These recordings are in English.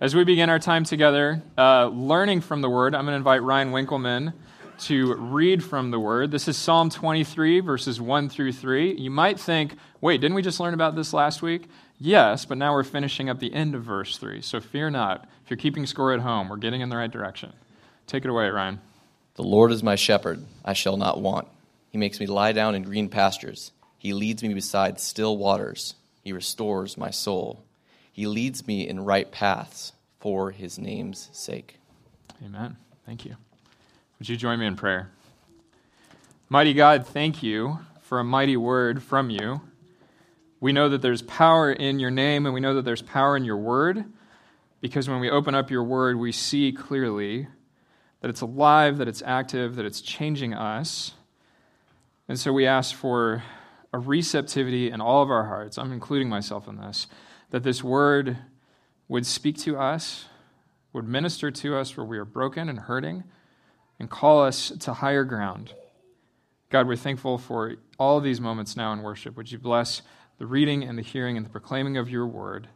As we begin our time together, uh, learning from the Word, I'm going to invite Ryan Winkleman to read from the Word. This is Psalm 23, verses 1 through 3. You might think, wait, didn't we just learn about this last week? Yes, but now we're finishing up the end of verse 3. So fear not. If you're keeping score at home, we're getting in the right direction. Take it away, Ryan. The Lord is my shepherd, I shall not want. He makes me lie down in green pastures. He leads me beside still waters. He restores my soul. He leads me in right paths for his name's sake. Amen. Thank you. Would you join me in prayer? Mighty God, thank you for a mighty word from you. We know that there's power in your name, and we know that there's power in your word, because when we open up your word, we see clearly that it's alive, that it's active, that it's changing us. And so we ask for a receptivity in all of our hearts. I'm including myself in this that this word would speak to us, would minister to us where we are broken and hurting, and call us to higher ground. God, we're thankful for all these moments now in worship. Would you bless the reading and the hearing and the proclaiming of your word?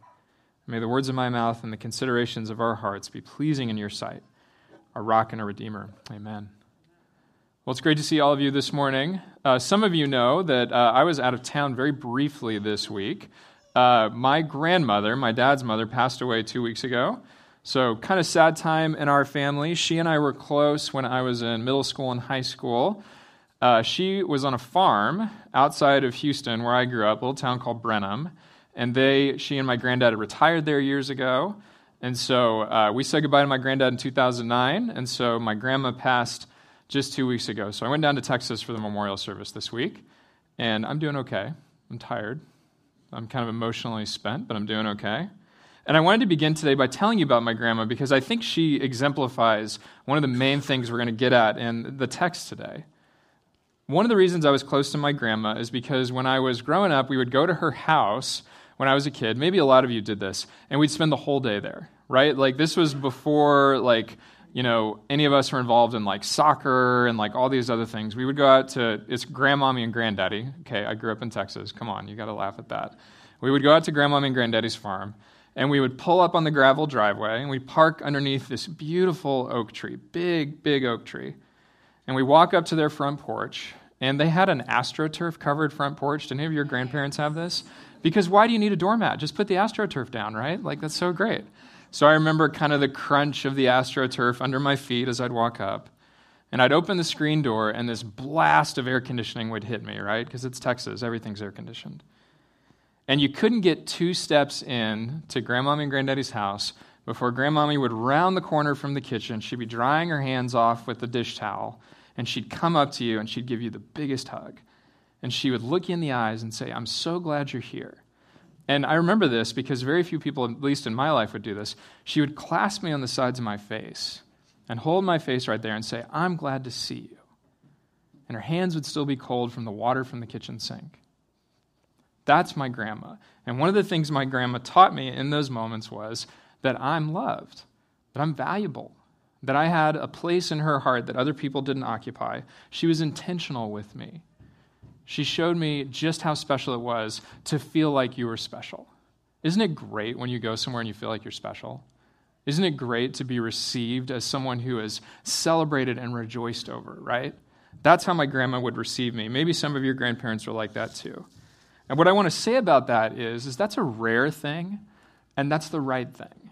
May the words of my mouth and the considerations of our hearts be pleasing in your sight, our rock and our redeemer. Amen. Well, it's great to see all of you this morning. Uh, some of you know that uh, I was out of town very briefly this week. Uh, my grandmother, my dad's mother, passed away two weeks ago. So, kind of sad time in our family. She and I were close when I was in middle school and high school. Uh, she was on a farm outside of Houston, where I grew up, a little town called Brenham. And they, she and my granddad had retired there years ago. And so uh, we said goodbye to my granddad in 2009. And so my grandma passed just two weeks ago. So I went down to Texas for the memorial service this week. And I'm doing okay. I'm tired. I'm kind of emotionally spent, but I'm doing okay. And I wanted to begin today by telling you about my grandma because I think she exemplifies one of the main things we're going to get at in the text today. One of the reasons I was close to my grandma is because when I was growing up, we would go to her house when I was a kid. Maybe a lot of you did this, and we'd spend the whole day there, right? Like this was before like you know, any of us were involved in like soccer and like all these other things, we would go out to, it's grandmommy and granddaddy. Okay, I grew up in Texas. Come on, you got to laugh at that. We would go out to grandmommy and granddaddy's farm and we would pull up on the gravel driveway and we'd park underneath this beautiful oak tree, big, big oak tree. And we walk up to their front porch and they had an astroturf covered front porch. Did any of your oh, grandparents have this? Because why do you need a doormat? Just put the astroturf down, right? Like, that's so great. So I remember kind of the crunch of the AstroTurf under my feet as I'd walk up. And I'd open the screen door, and this blast of air conditioning would hit me, right? Because it's Texas, everything's air conditioned. And you couldn't get two steps in to Grandmommy and Granddaddy's house before Grandmommy would round the corner from the kitchen. She'd be drying her hands off with the dish towel, and she'd come up to you and she'd give you the biggest hug. And she would look you in the eyes and say, I'm so glad you're here. And I remember this because very few people, at least in my life, would do this. She would clasp me on the sides of my face and hold my face right there and say, I'm glad to see you. And her hands would still be cold from the water from the kitchen sink. That's my grandma. And one of the things my grandma taught me in those moments was that I'm loved, that I'm valuable, that I had a place in her heart that other people didn't occupy. She was intentional with me. She showed me just how special it was to feel like you were special. Isn't it great when you go somewhere and you feel like you're special? Isn't it great to be received as someone who is celebrated and rejoiced over, right? That's how my grandma would receive me. Maybe some of your grandparents were like that too. And what I want to say about that is, is that's a rare thing, and that's the right thing.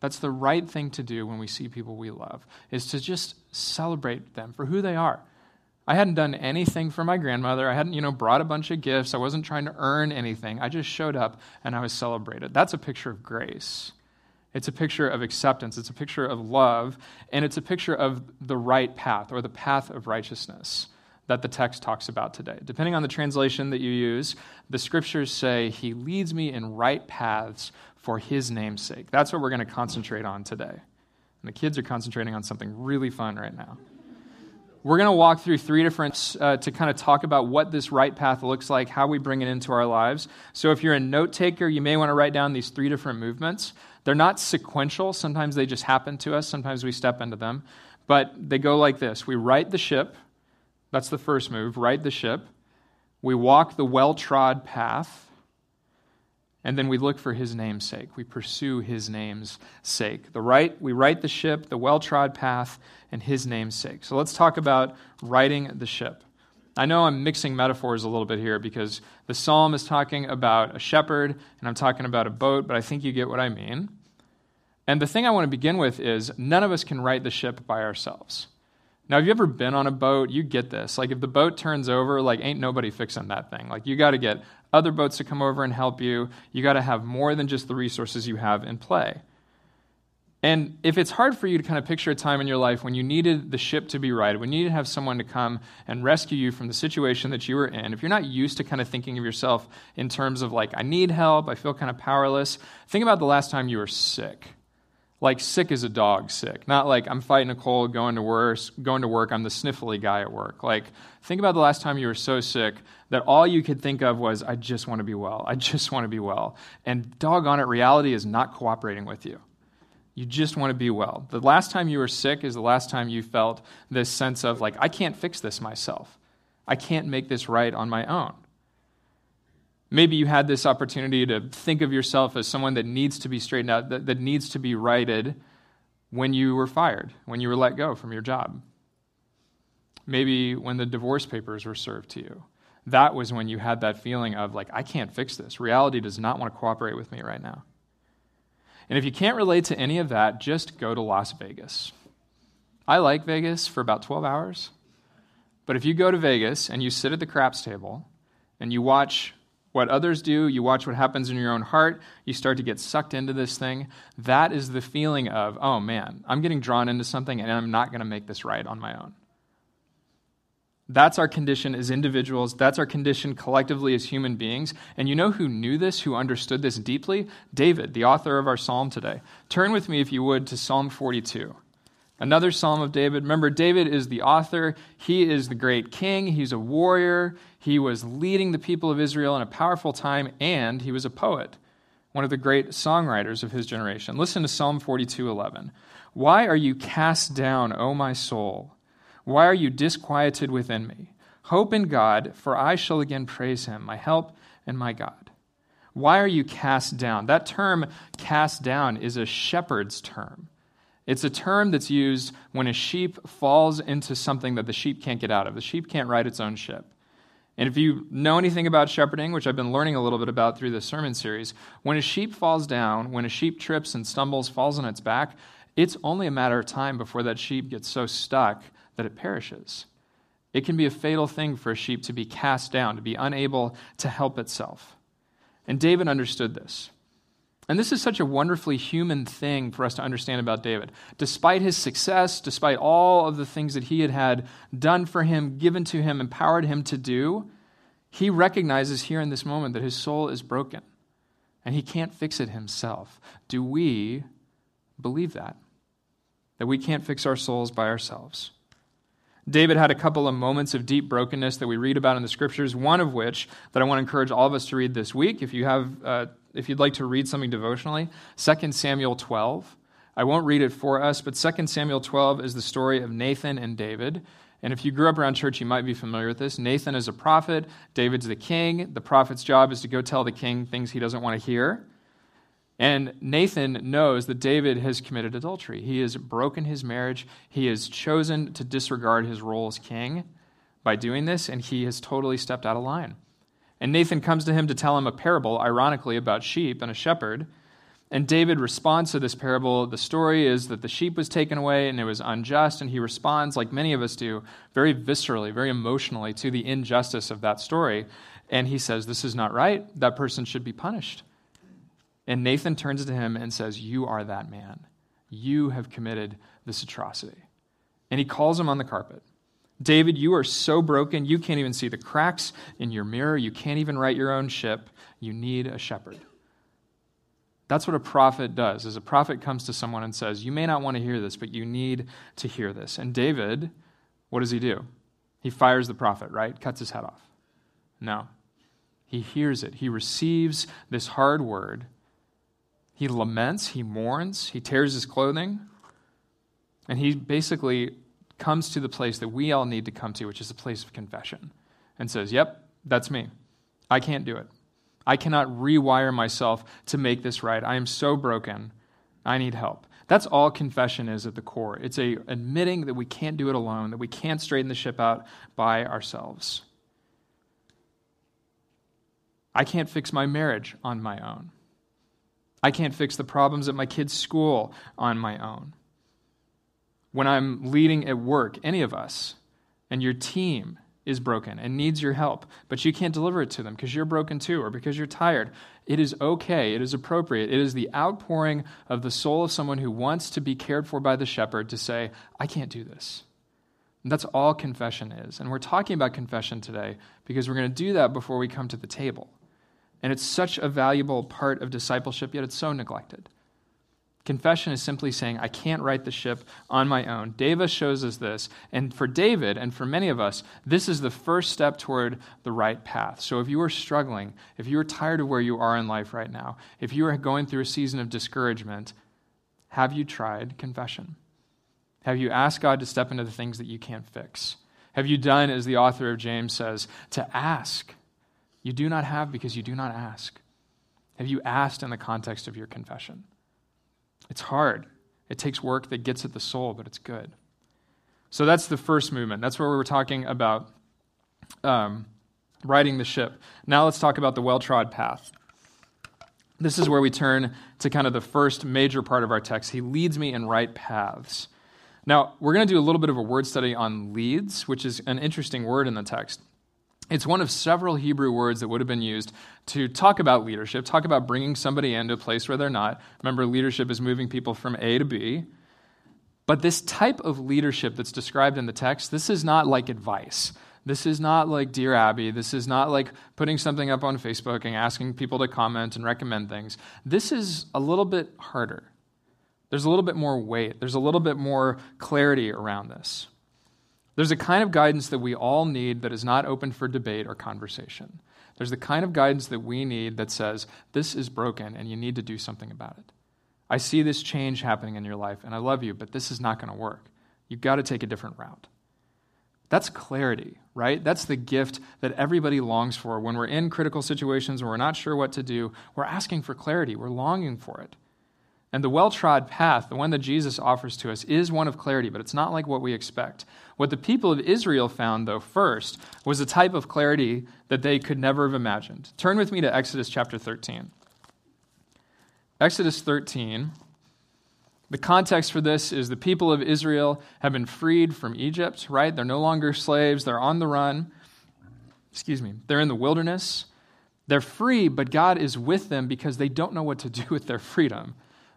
That's the right thing to do when we see people we love, is to just celebrate them for who they are. I hadn't done anything for my grandmother. I hadn't, you know, brought a bunch of gifts. I wasn't trying to earn anything. I just showed up and I was celebrated. That's a picture of grace. It's a picture of acceptance. It's a picture of love. And it's a picture of the right path or the path of righteousness that the text talks about today. Depending on the translation that you use, the scriptures say, He leads me in right paths for His name's sake. That's what we're going to concentrate on today. And the kids are concentrating on something really fun right now. We're going to walk through three different uh, to kind of talk about what this right path looks like, how we bring it into our lives. So, if you're a note taker, you may want to write down these three different movements. They're not sequential. Sometimes they just happen to us, sometimes we step into them. But they go like this We right the ship. That's the first move, right the ship. We walk the well trod path. And then we look for his name's sake. We pursue his name's sake. The right, we right the ship, the well trod path, and his name's sake. So let's talk about righting the ship. I know I'm mixing metaphors a little bit here because the psalm is talking about a shepherd and I'm talking about a boat, but I think you get what I mean. And the thing I want to begin with is none of us can right the ship by ourselves. Now, have you ever been on a boat? You get this. Like, if the boat turns over, like, ain't nobody fixing that thing. Like, you got to get other boats to come over and help you. You got to have more than just the resources you have in play. And if it's hard for you to kind of picture a time in your life when you needed the ship to be righted, when you needed to have someone to come and rescue you from the situation that you were in, if you're not used to kind of thinking of yourself in terms of like, I need help, I feel kind of powerless, think about the last time you were sick. Like sick as a dog sick. Not like I'm fighting a cold, going to work, going to work, I'm the sniffly guy at work. Like think about the last time you were so sick that all you could think of was, I just want to be well. I just want to be well. And doggone it, reality is not cooperating with you. You just want to be well. The last time you were sick is the last time you felt this sense of, like, I can't fix this myself. I can't make this right on my own. Maybe you had this opportunity to think of yourself as someone that needs to be straightened out, that, that needs to be righted when you were fired, when you were let go from your job. Maybe when the divorce papers were served to you. That was when you had that feeling of, like, I can't fix this. Reality does not want to cooperate with me right now. And if you can't relate to any of that, just go to Las Vegas. I like Vegas for about 12 hours. But if you go to Vegas and you sit at the craps table and you watch what others do, you watch what happens in your own heart, you start to get sucked into this thing. That is the feeling of, oh man, I'm getting drawn into something and I'm not going to make this right on my own. That's our condition as individuals. That's our condition collectively as human beings. And you know who knew this, who understood this deeply? David, the author of our psalm today. Turn with me, if you would, to Psalm 42. Another psalm of David. Remember, David is the author. He is the great king. He's a warrior. He was leading the people of Israel in a powerful time, and he was a poet, one of the great songwriters of his generation. Listen to Psalm 42 11. Why are you cast down, O my soul? Why are you disquieted within me? Hope in God, for I shall again praise him, my help and my God. Why are you cast down? That term, cast down, is a shepherd's term. It's a term that's used when a sheep falls into something that the sheep can't get out of. The sheep can't ride its own ship. And if you know anything about shepherding, which I've been learning a little bit about through this sermon series, when a sheep falls down, when a sheep trips and stumbles, falls on its back, it's only a matter of time before that sheep gets so stuck that it perishes. It can be a fatal thing for a sheep to be cast down, to be unable to help itself. And David understood this. And this is such a wonderfully human thing for us to understand about David. Despite his success, despite all of the things that he had had done for him, given to him, empowered him to do, he recognizes here in this moment that his soul is broken and he can't fix it himself. Do we believe that? That we can't fix our souls by ourselves? David had a couple of moments of deep brokenness that we read about in the scriptures, one of which that I want to encourage all of us to read this week. If you have, uh, if you'd like to read something devotionally, 2 Samuel 12. I won't read it for us, but 2 Samuel 12 is the story of Nathan and David. And if you grew up around church, you might be familiar with this. Nathan is a prophet, David's the king. The prophet's job is to go tell the king things he doesn't want to hear. And Nathan knows that David has committed adultery. He has broken his marriage. He has chosen to disregard his role as king by doing this, and he has totally stepped out of line. And Nathan comes to him to tell him a parable, ironically, about sheep and a shepherd. And David responds to this parable. The story is that the sheep was taken away and it was unjust, and he responds, like many of us do, very viscerally, very emotionally to the injustice of that story. And he says, This is not right. That person should be punished. And Nathan turns to him and says, You are that man. You have committed this atrocity. And he calls him on the carpet. David, you are so broken, you can't even see the cracks in your mirror. You can't even right your own ship. You need a shepherd. That's what a prophet does. As a prophet comes to someone and says, You may not want to hear this, but you need to hear this. And David, what does he do? He fires the prophet, right? Cuts his head off. No. He hears it. He receives this hard word he laments, he mourns, he tears his clothing, and he basically comes to the place that we all need to come to, which is a place of confession, and says, Yep, that's me. I can't do it. I cannot rewire myself to make this right. I am so broken. I need help. That's all confession is at the core. It's a admitting that we can't do it alone, that we can't straighten the ship out by ourselves. I can't fix my marriage on my own. I can't fix the problems at my kids' school on my own. When I'm leading at work, any of us, and your team is broken and needs your help, but you can't deliver it to them because you're broken too or because you're tired, it is okay. It is appropriate. It is the outpouring of the soul of someone who wants to be cared for by the shepherd to say, I can't do this. And that's all confession is. And we're talking about confession today because we're going to do that before we come to the table. And it's such a valuable part of discipleship, yet it's so neglected. Confession is simply saying, I can't right the ship on my own. David shows us this. And for David, and for many of us, this is the first step toward the right path. So if you are struggling, if you are tired of where you are in life right now, if you are going through a season of discouragement, have you tried confession? Have you asked God to step into the things that you can't fix? Have you done, as the author of James says, to ask? You do not have because you do not ask. Have you asked in the context of your confession? It's hard. It takes work that gets at the soul, but it's good. So that's the first movement. That's where we were talking about um, riding the ship. Now let's talk about the well trod path. This is where we turn to kind of the first major part of our text. He leads me in right paths. Now, we're going to do a little bit of a word study on leads, which is an interesting word in the text. It's one of several Hebrew words that would have been used to talk about leadership, talk about bringing somebody into a place where they're not. Remember, leadership is moving people from A to B. But this type of leadership that's described in the text, this is not like advice. This is not like Dear Abby. This is not like putting something up on Facebook and asking people to comment and recommend things. This is a little bit harder. There's a little bit more weight, there's a little bit more clarity around this. There's a kind of guidance that we all need that is not open for debate or conversation. There's the kind of guidance that we need that says, this is broken and you need to do something about it. I see this change happening in your life and I love you, but this is not going to work. You've got to take a different route. That's clarity, right? That's the gift that everybody longs for. When we're in critical situations and we're not sure what to do, we're asking for clarity. We're longing for it. And the well trod path, the one that Jesus offers to us, is one of clarity, but it's not like what we expect. What the people of Israel found, though, first, was a type of clarity that they could never have imagined. Turn with me to Exodus chapter 13. Exodus 13. The context for this is the people of Israel have been freed from Egypt, right? They're no longer slaves, they're on the run. Excuse me. They're in the wilderness. They're free, but God is with them because they don't know what to do with their freedom.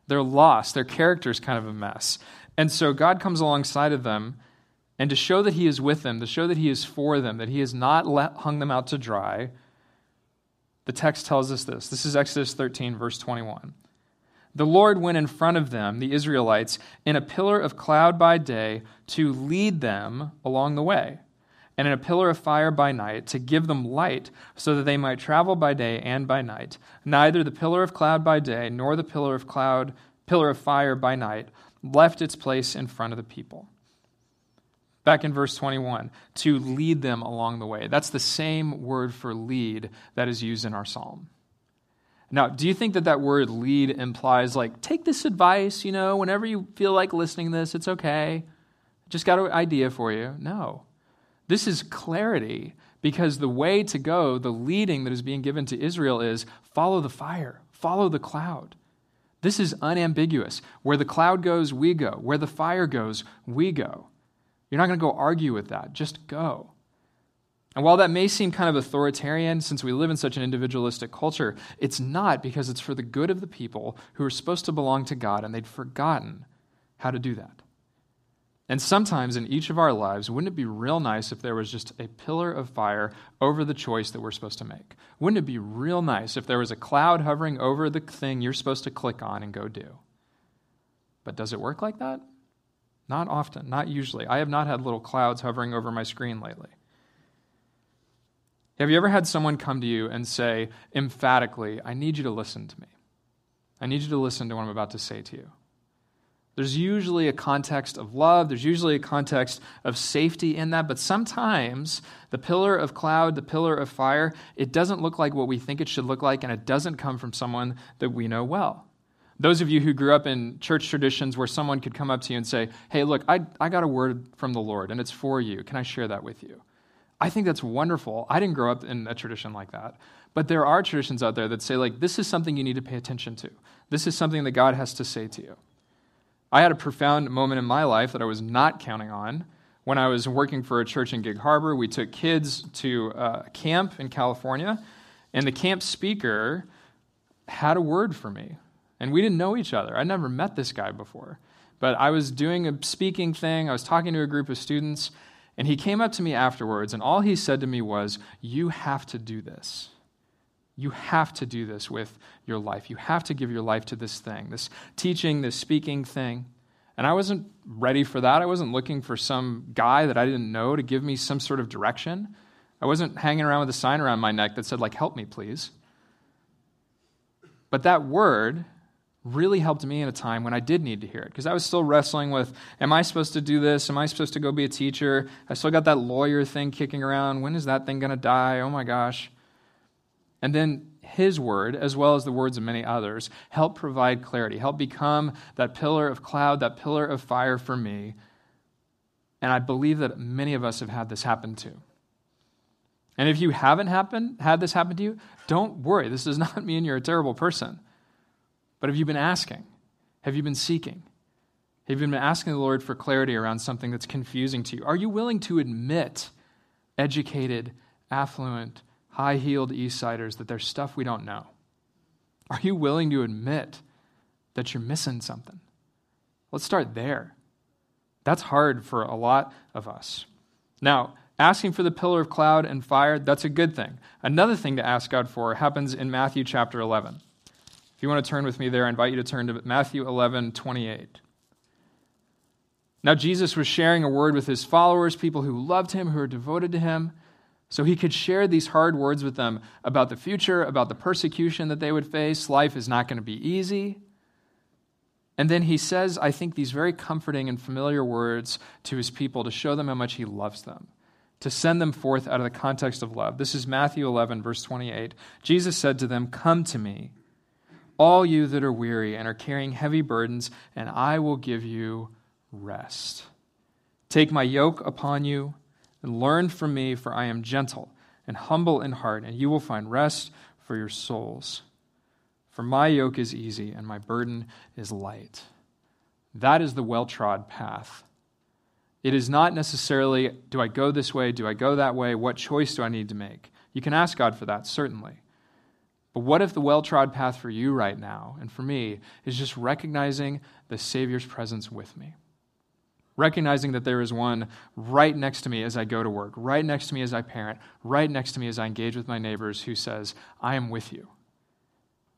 They're lost. Their character's kind of a mess. And so God comes alongside of them, and to show that He is with them, to show that He is for them, that He has not let, hung them out to dry, the text tells us this. This is Exodus 13, verse 21. The Lord went in front of them, the Israelites, in a pillar of cloud by day to lead them along the way, and in a pillar of fire by night to give them light, so that they might travel by day and by night. Neither the pillar of cloud by day nor the pillar of cloud, pillar of fire by night, left its place in front of the people. Back in verse 21, to lead them along the way. That's the same word for lead that is used in our psalm. Now, do you think that that word lead implies, like, take this advice, you know, whenever you feel like listening to this, it's okay? Just got an idea for you? No. This is clarity because the way to go, the leading that is being given to Israel is follow the fire, follow the cloud. This is unambiguous. Where the cloud goes, we go. Where the fire goes, we go. You're not going to go argue with that. Just go. And while that may seem kind of authoritarian since we live in such an individualistic culture, it's not because it's for the good of the people who are supposed to belong to God and they'd forgotten how to do that. And sometimes in each of our lives, wouldn't it be real nice if there was just a pillar of fire over the choice that we're supposed to make? Wouldn't it be real nice if there was a cloud hovering over the thing you're supposed to click on and go do? But does it work like that? Not often, not usually. I have not had little clouds hovering over my screen lately. Have you ever had someone come to you and say emphatically, I need you to listen to me? I need you to listen to what I'm about to say to you? There's usually a context of love, there's usually a context of safety in that, but sometimes the pillar of cloud, the pillar of fire, it doesn't look like what we think it should look like, and it doesn't come from someone that we know well. Those of you who grew up in church traditions where someone could come up to you and say, Hey, look, I, I got a word from the Lord, and it's for you. Can I share that with you? I think that's wonderful. I didn't grow up in a tradition like that. But there are traditions out there that say, like, this is something you need to pay attention to. This is something that God has to say to you. I had a profound moment in my life that I was not counting on. When I was working for a church in Gig Harbor, we took kids to a camp in California, and the camp speaker had a word for me. And we didn't know each other. I'd never met this guy before. But I was doing a speaking thing, I was talking to a group of students, and he came up to me afterwards, and all he said to me was, You have to do this. You have to do this with your life. You have to give your life to this thing, this teaching, this speaking thing. And I wasn't ready for that. I wasn't looking for some guy that I didn't know to give me some sort of direction. I wasn't hanging around with a sign around my neck that said, like, help me, please. But that word really helped me in a time when I did need to hear it because I was still wrestling with am I supposed to do this? Am I supposed to go be a teacher? I still got that lawyer thing kicking around. When is that thing going to die? Oh my gosh. And then his word, as well as the words of many others, help provide clarity, help become that pillar of cloud, that pillar of fire for me. And I believe that many of us have had this happen too. And if you haven't happened, had this happen to you, don't worry. This does not mean you're a terrible person. But have you been asking? Have you been seeking? Have you been asking the Lord for clarity around something that's confusing to you? Are you willing to admit, educated, affluent, high heeled East Siders, that there's stuff we don't know? Are you willing to admit that you're missing something? Let's start there. That's hard for a lot of us. Now, asking for the pillar of cloud and fire, that's a good thing. Another thing to ask God for happens in Matthew chapter 11. If you want to turn with me there, I invite you to turn to Matthew 11, 28. Now, Jesus was sharing a word with his followers, people who loved him, who were devoted to him. So he could share these hard words with them about the future, about the persecution that they would face. Life is not going to be easy. And then he says, I think, these very comforting and familiar words to his people to show them how much he loves them, to send them forth out of the context of love. This is Matthew 11, verse 28. Jesus said to them, Come to me, all you that are weary and are carrying heavy burdens, and I will give you rest. Take my yoke upon you and learn from me, for I am gentle and humble in heart, and you will find rest for your souls. For my yoke is easy and my burden is light. That is the well trod path. It is not necessarily, do I go this way? Do I go that way? What choice do I need to make? You can ask God for that, certainly. But what if the well trod path for you right now and for me is just recognizing the Savior's presence with me? Recognizing that there is one right next to me as I go to work, right next to me as I parent, right next to me as I engage with my neighbors who says, I am with you.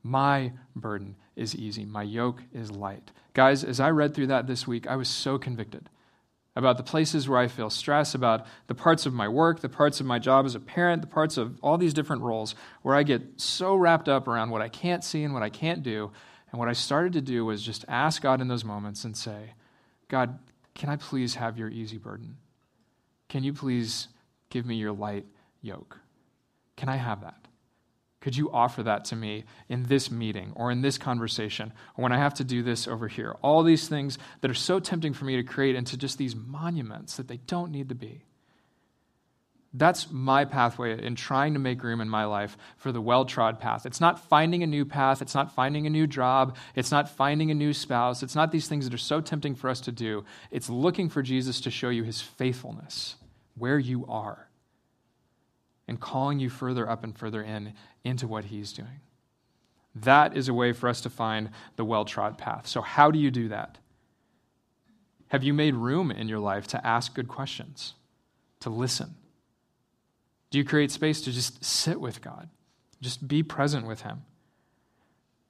My burden is easy, my yoke is light. Guys, as I read through that this week, I was so convicted about the places where I feel stress, about the parts of my work, the parts of my job as a parent, the parts of all these different roles where I get so wrapped up around what I can't see and what I can't do. And what I started to do was just ask God in those moments and say, God, can I please have your easy burden? Can you please give me your light yoke? Can I have that? Could you offer that to me in this meeting or in this conversation or when I have to do this over here? All these things that are so tempting for me to create into just these monuments that they don't need to be. That's my pathway in trying to make room in my life for the well trod path. It's not finding a new path. It's not finding a new job. It's not finding a new spouse. It's not these things that are so tempting for us to do. It's looking for Jesus to show you his faithfulness where you are and calling you further up and further in into what he's doing. That is a way for us to find the well trod path. So, how do you do that? Have you made room in your life to ask good questions, to listen? Do you create space to just sit with God? Just be present with Him?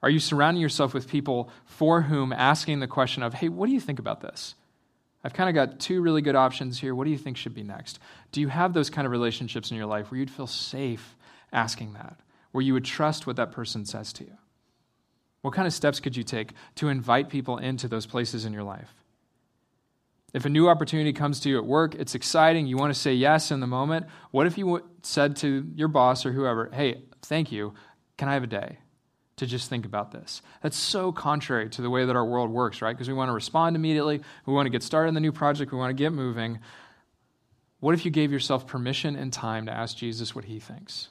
Are you surrounding yourself with people for whom asking the question of, hey, what do you think about this? I've kind of got two really good options here. What do you think should be next? Do you have those kind of relationships in your life where you'd feel safe asking that, where you would trust what that person says to you? What kind of steps could you take to invite people into those places in your life? If a new opportunity comes to you at work, it's exciting, you want to say yes in the moment. What if you said to your boss or whoever, hey, thank you, can I have a day to just think about this? That's so contrary to the way that our world works, right? Because we want to respond immediately, we want to get started on the new project, we want to get moving. What if you gave yourself permission and time to ask Jesus what he thinks?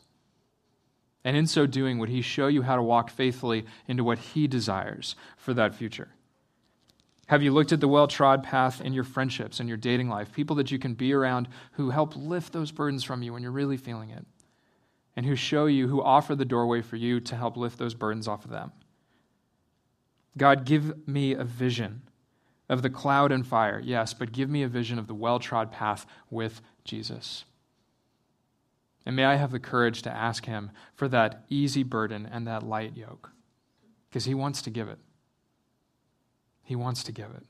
And in so doing, would he show you how to walk faithfully into what he desires for that future? Have you looked at the well trod path in your friendships and your dating life? People that you can be around who help lift those burdens from you when you're really feeling it, and who show you, who offer the doorway for you to help lift those burdens off of them. God, give me a vision of the cloud and fire, yes, but give me a vision of the well trod path with Jesus. And may I have the courage to ask Him for that easy burden and that light yoke, because He wants to give it. He wants to give it.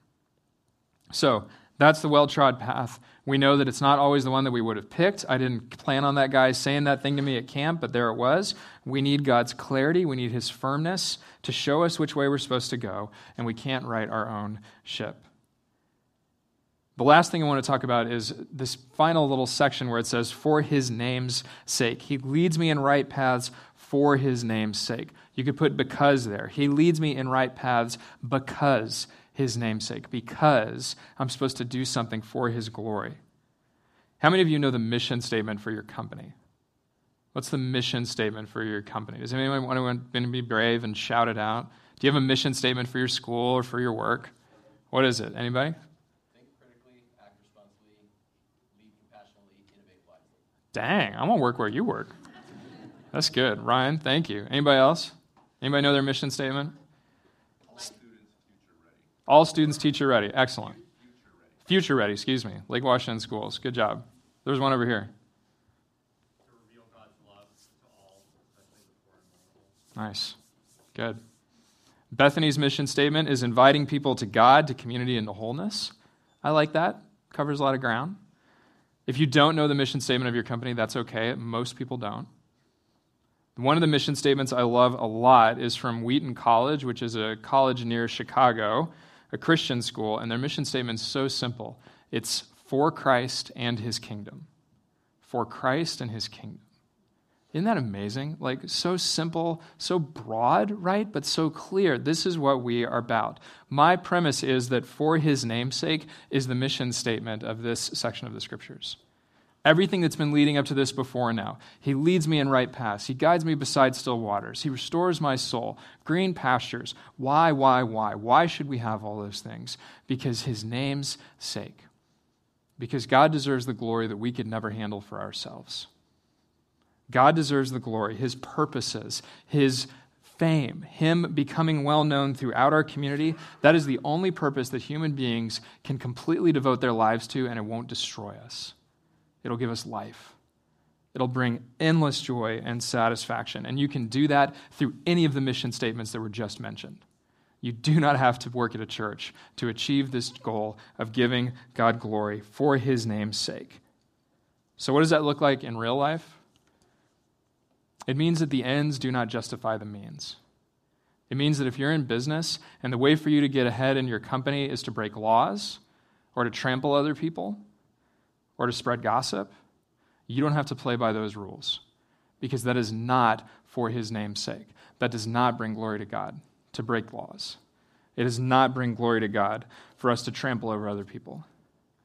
So, that's the well trod path. We know that it's not always the one that we would have picked. I didn't plan on that guy saying that thing to me at camp, but there it was. We need God's clarity. We need His firmness to show us which way we're supposed to go, and we can't right our own ship. The last thing I want to talk about is this final little section where it says, For his name's sake. He leads me in right paths for his name's sake. You could put because there. He leads me in right paths because his name's sake, because I'm supposed to do something for his glory. How many of you know the mission statement for your company? What's the mission statement for your company? Does anyone want to be brave and shout it out? Do you have a mission statement for your school or for your work? What is it? Anybody? Think critically, act responsibly, lead compassionately, innovate wisely. Dang, I'm gonna work where you work. That's good. Ryan, thank you. Anybody else? Anybody know their mission statement? All students future ready. All students teacher ready. Excellent. Future ready. Future ready, excuse me. Lake Washington Schools. Good job. There's one over here. To reveal God's love to all, especially the poor and vulnerable. Nice. Good. Bethany's mission statement is inviting people to God, to community, and to wholeness. I like that. Covers a lot of ground. If you don't know the mission statement of your company, that's okay. Most people don't. One of the mission statements I love a lot is from Wheaton College, which is a college near Chicago, a Christian school, and their mission statement is so simple it's for Christ and his kingdom. For Christ and his kingdom. Isn't that amazing? Like, so simple, so broad, right? But so clear. This is what we are about. My premise is that for his namesake is the mission statement of this section of the scriptures. Everything that's been leading up to this before now. He leads me in right paths. He guides me beside still waters. He restores my soul. Green pastures. Why, why, why? Why should we have all those things? Because his name's sake. Because God deserves the glory that we could never handle for ourselves. God deserves the glory, his purposes, his fame, him becoming well known throughout our community. That is the only purpose that human beings can completely devote their lives to, and it won't destroy us. It'll give us life. It'll bring endless joy and satisfaction. And you can do that through any of the mission statements that were just mentioned. You do not have to work at a church to achieve this goal of giving God glory for his name's sake. So, what does that look like in real life? It means that the ends do not justify the means. It means that if you're in business and the way for you to get ahead in your company is to break laws or to trample other people or to spread gossip, you don't have to play by those rules because that is not for his name's sake. That does not bring glory to God to break laws. It does not bring glory to God for us to trample over other people.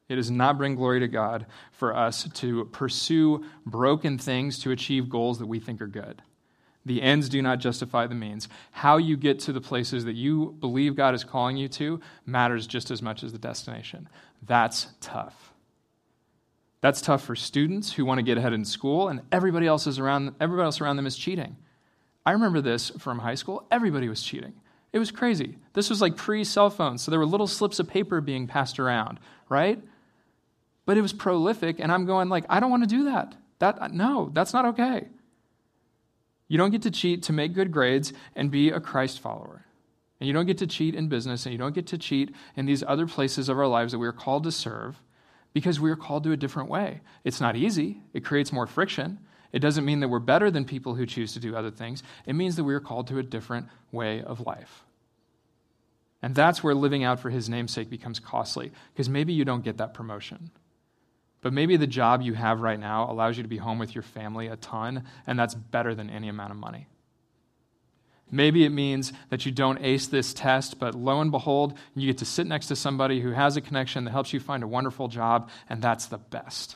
It does not bring glory to God for us to pursue broken things to achieve goals that we think are good. The ends do not justify the means. How you get to the places that you believe God is calling you to matters just as much as the destination. That's tough. That's tough for students who want to get ahead in school, and everybody else is around. Everybody else around them is cheating. I remember this from high school. Everybody was cheating. It was crazy. This was like pre cell phones, so there were little slips of paper being passed around, right? but it was prolific and i'm going like i don't want to do that that no that's not okay you don't get to cheat to make good grades and be a christ follower and you don't get to cheat in business and you don't get to cheat in these other places of our lives that we are called to serve because we are called to a different way it's not easy it creates more friction It doesn't mean that we're better than people who choose to do other things. It means that we are called to a different way of life. And that's where living out for his namesake becomes costly, because maybe you don't get that promotion. But maybe the job you have right now allows you to be home with your family a ton, and that's better than any amount of money. Maybe it means that you don't ace this test, but lo and behold, you get to sit next to somebody who has a connection that helps you find a wonderful job, and that's the best.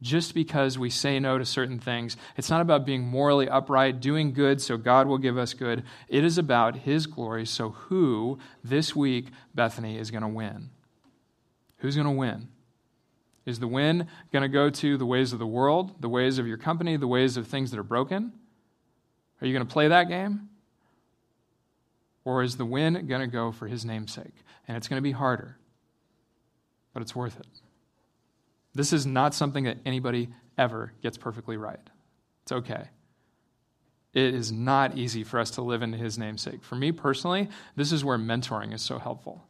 Just because we say no to certain things, it's not about being morally upright, doing good so God will give us good. It is about His glory. So, who this week, Bethany, is going to win? Who's going to win? Is the win going to go to the ways of the world, the ways of your company, the ways of things that are broken? Are you going to play that game? Or is the win going to go for his namesake? And it's going to be harder, but it's worth it. This is not something that anybody ever gets perfectly right. It's okay. It is not easy for us to live into his namesake. For me personally, this is where mentoring is so helpful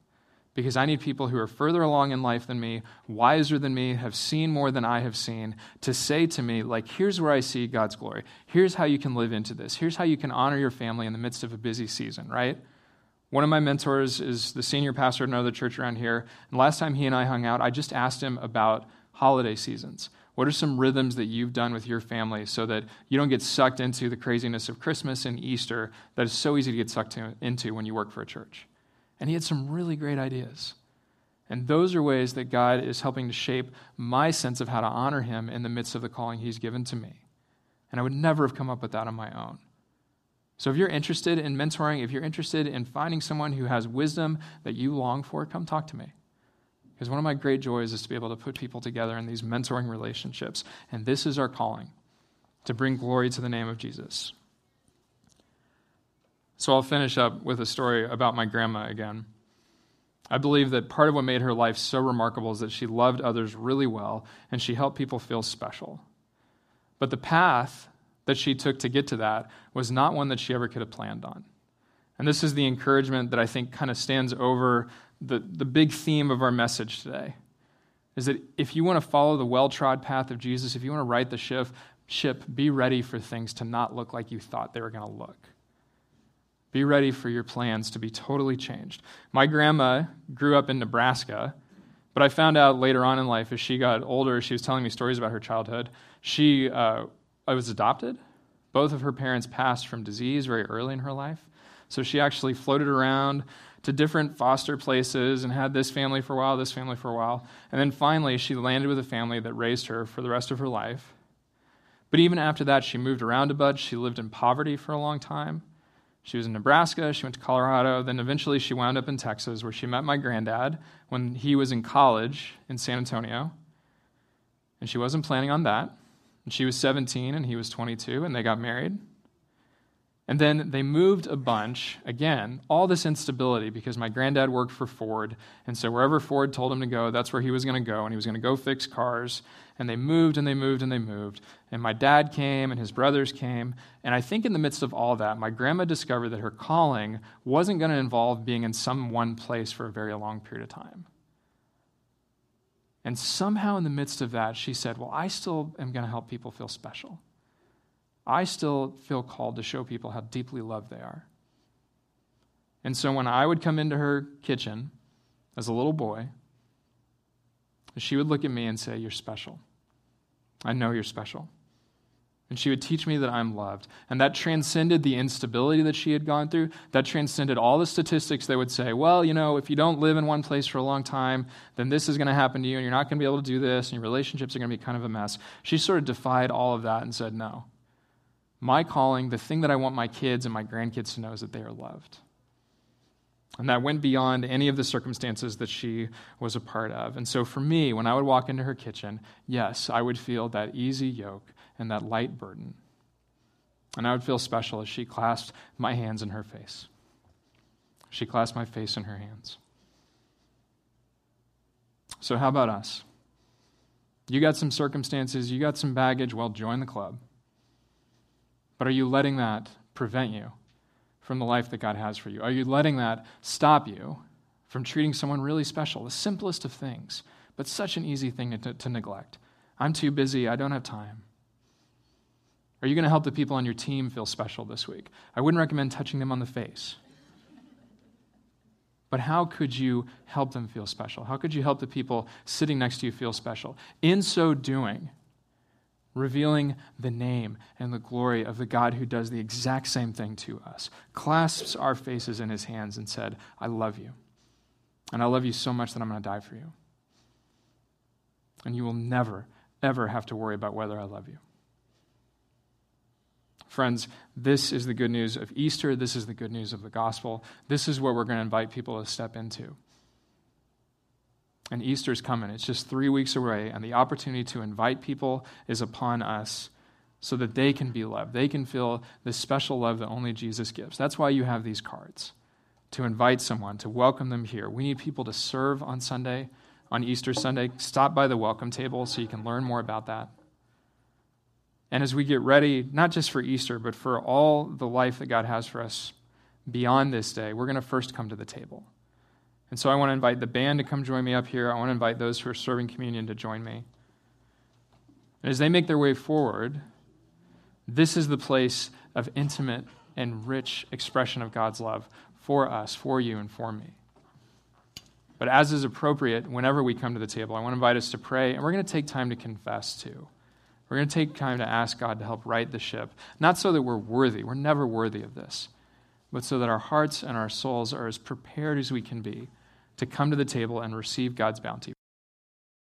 because I need people who are further along in life than me, wiser than me, have seen more than I have seen, to say to me, like, here's where I see God's glory. Here's how you can live into this. Here's how you can honor your family in the midst of a busy season, right? One of my mentors is the senior pastor at another church around here. And last time he and I hung out, I just asked him about holiday seasons. What are some rhythms that you've done with your family so that you don't get sucked into the craziness of Christmas and Easter that is so easy to get sucked into when you work for a church? And he had some really great ideas. And those are ways that God is helping to shape my sense of how to honor him in the midst of the calling he's given to me. And I would never have come up with that on my own. So if you're interested in mentoring, if you're interested in finding someone who has wisdom that you long for, come talk to me. Because one of my great joys is to be able to put people together in these mentoring relationships. And this is our calling to bring glory to the name of Jesus. So I'll finish up with a story about my grandma again. I believe that part of what made her life so remarkable is that she loved others really well and she helped people feel special. But the path that she took to get to that was not one that she ever could have planned on. And this is the encouragement that I think kind of stands over the, the big theme of our message today. Is that if you want to follow the well trod path of Jesus, if you want to right the ship, ship, be ready for things to not look like you thought they were going to look. Be ready for your plans to be totally changed. My grandma grew up in Nebraska, but I found out later on in life, as she got older, she was telling me stories about her childhood. She uh, I was adopted. Both of her parents passed from disease very early in her life. So she actually floated around to different foster places and had this family for a while, this family for a while. And then finally, she landed with a family that raised her for the rest of her life. But even after that, she moved around a bunch. She lived in poverty for a long time. She was in Nebraska, she went to Colorado, then eventually she wound up in Texas where she met my granddad when he was in college in San Antonio. And she wasn't planning on that. And she was 17 and he was 22, and they got married. And then they moved a bunch. Again, all this instability because my granddad worked for Ford. And so wherever Ford told him to go, that's where he was going to go. And he was going to go fix cars. And they moved and they moved and they moved. And my dad came and his brothers came. And I think in the midst of all that, my grandma discovered that her calling wasn't going to involve being in some one place for a very long period of time. And somehow in the midst of that, she said, Well, I still am going to help people feel special. I still feel called to show people how deeply loved they are. And so when I would come into her kitchen as a little boy, she would look at me and say, You're special. I know you're special. And she would teach me that I'm loved. And that transcended the instability that she had gone through. That transcended all the statistics that would say, well, you know, if you don't live in one place for a long time, then this is going to happen to you, and you're not going to be able to do this, and your relationships are going to be kind of a mess. She sort of defied all of that and said, no. My calling, the thing that I want my kids and my grandkids to know is that they are loved. And that went beyond any of the circumstances that she was a part of. And so for me, when I would walk into her kitchen, yes, I would feel that easy yoke and that light burden. And I would feel special as she clasped my hands in her face. She clasped my face in her hands. So, how about us? You got some circumstances, you got some baggage, well, join the club. But are you letting that prevent you from the life that God has for you? Are you letting that stop you from treating someone really special? The simplest of things, but such an easy thing to, to neglect. I'm too busy. I don't have time. Are you going to help the people on your team feel special this week? I wouldn't recommend touching them on the face. But how could you help them feel special? How could you help the people sitting next to you feel special? In so doing, revealing the name and the glory of the God who does the exact same thing to us, clasps our faces in his hands and said, I love you. And I love you so much that I'm going to die for you. And you will never, ever have to worry about whether I love you. Friends, this is the good news of Easter. This is the good news of the gospel. This is what we're going to invite people to step into. And Easter's coming. It's just three weeks away, and the opportunity to invite people is upon us so that they can be loved. They can feel this special love that only Jesus gives. That's why you have these cards to invite someone, to welcome them here. We need people to serve on Sunday, on Easter Sunday. Stop by the welcome table so you can learn more about that. And as we get ready, not just for Easter, but for all the life that God has for us beyond this day, we're going to first come to the table. And so I want to invite the band to come join me up here. I want to invite those who are serving communion to join me. And as they make their way forward, this is the place of intimate and rich expression of God's love for us, for you, and for me. But as is appropriate, whenever we come to the table, I want to invite us to pray, and we're going to take time to confess too. We're going to take time to ask God to help right the ship, not so that we're worthy, we're never worthy of this, but so that our hearts and our souls are as prepared as we can be to come to the table and receive God's bounty.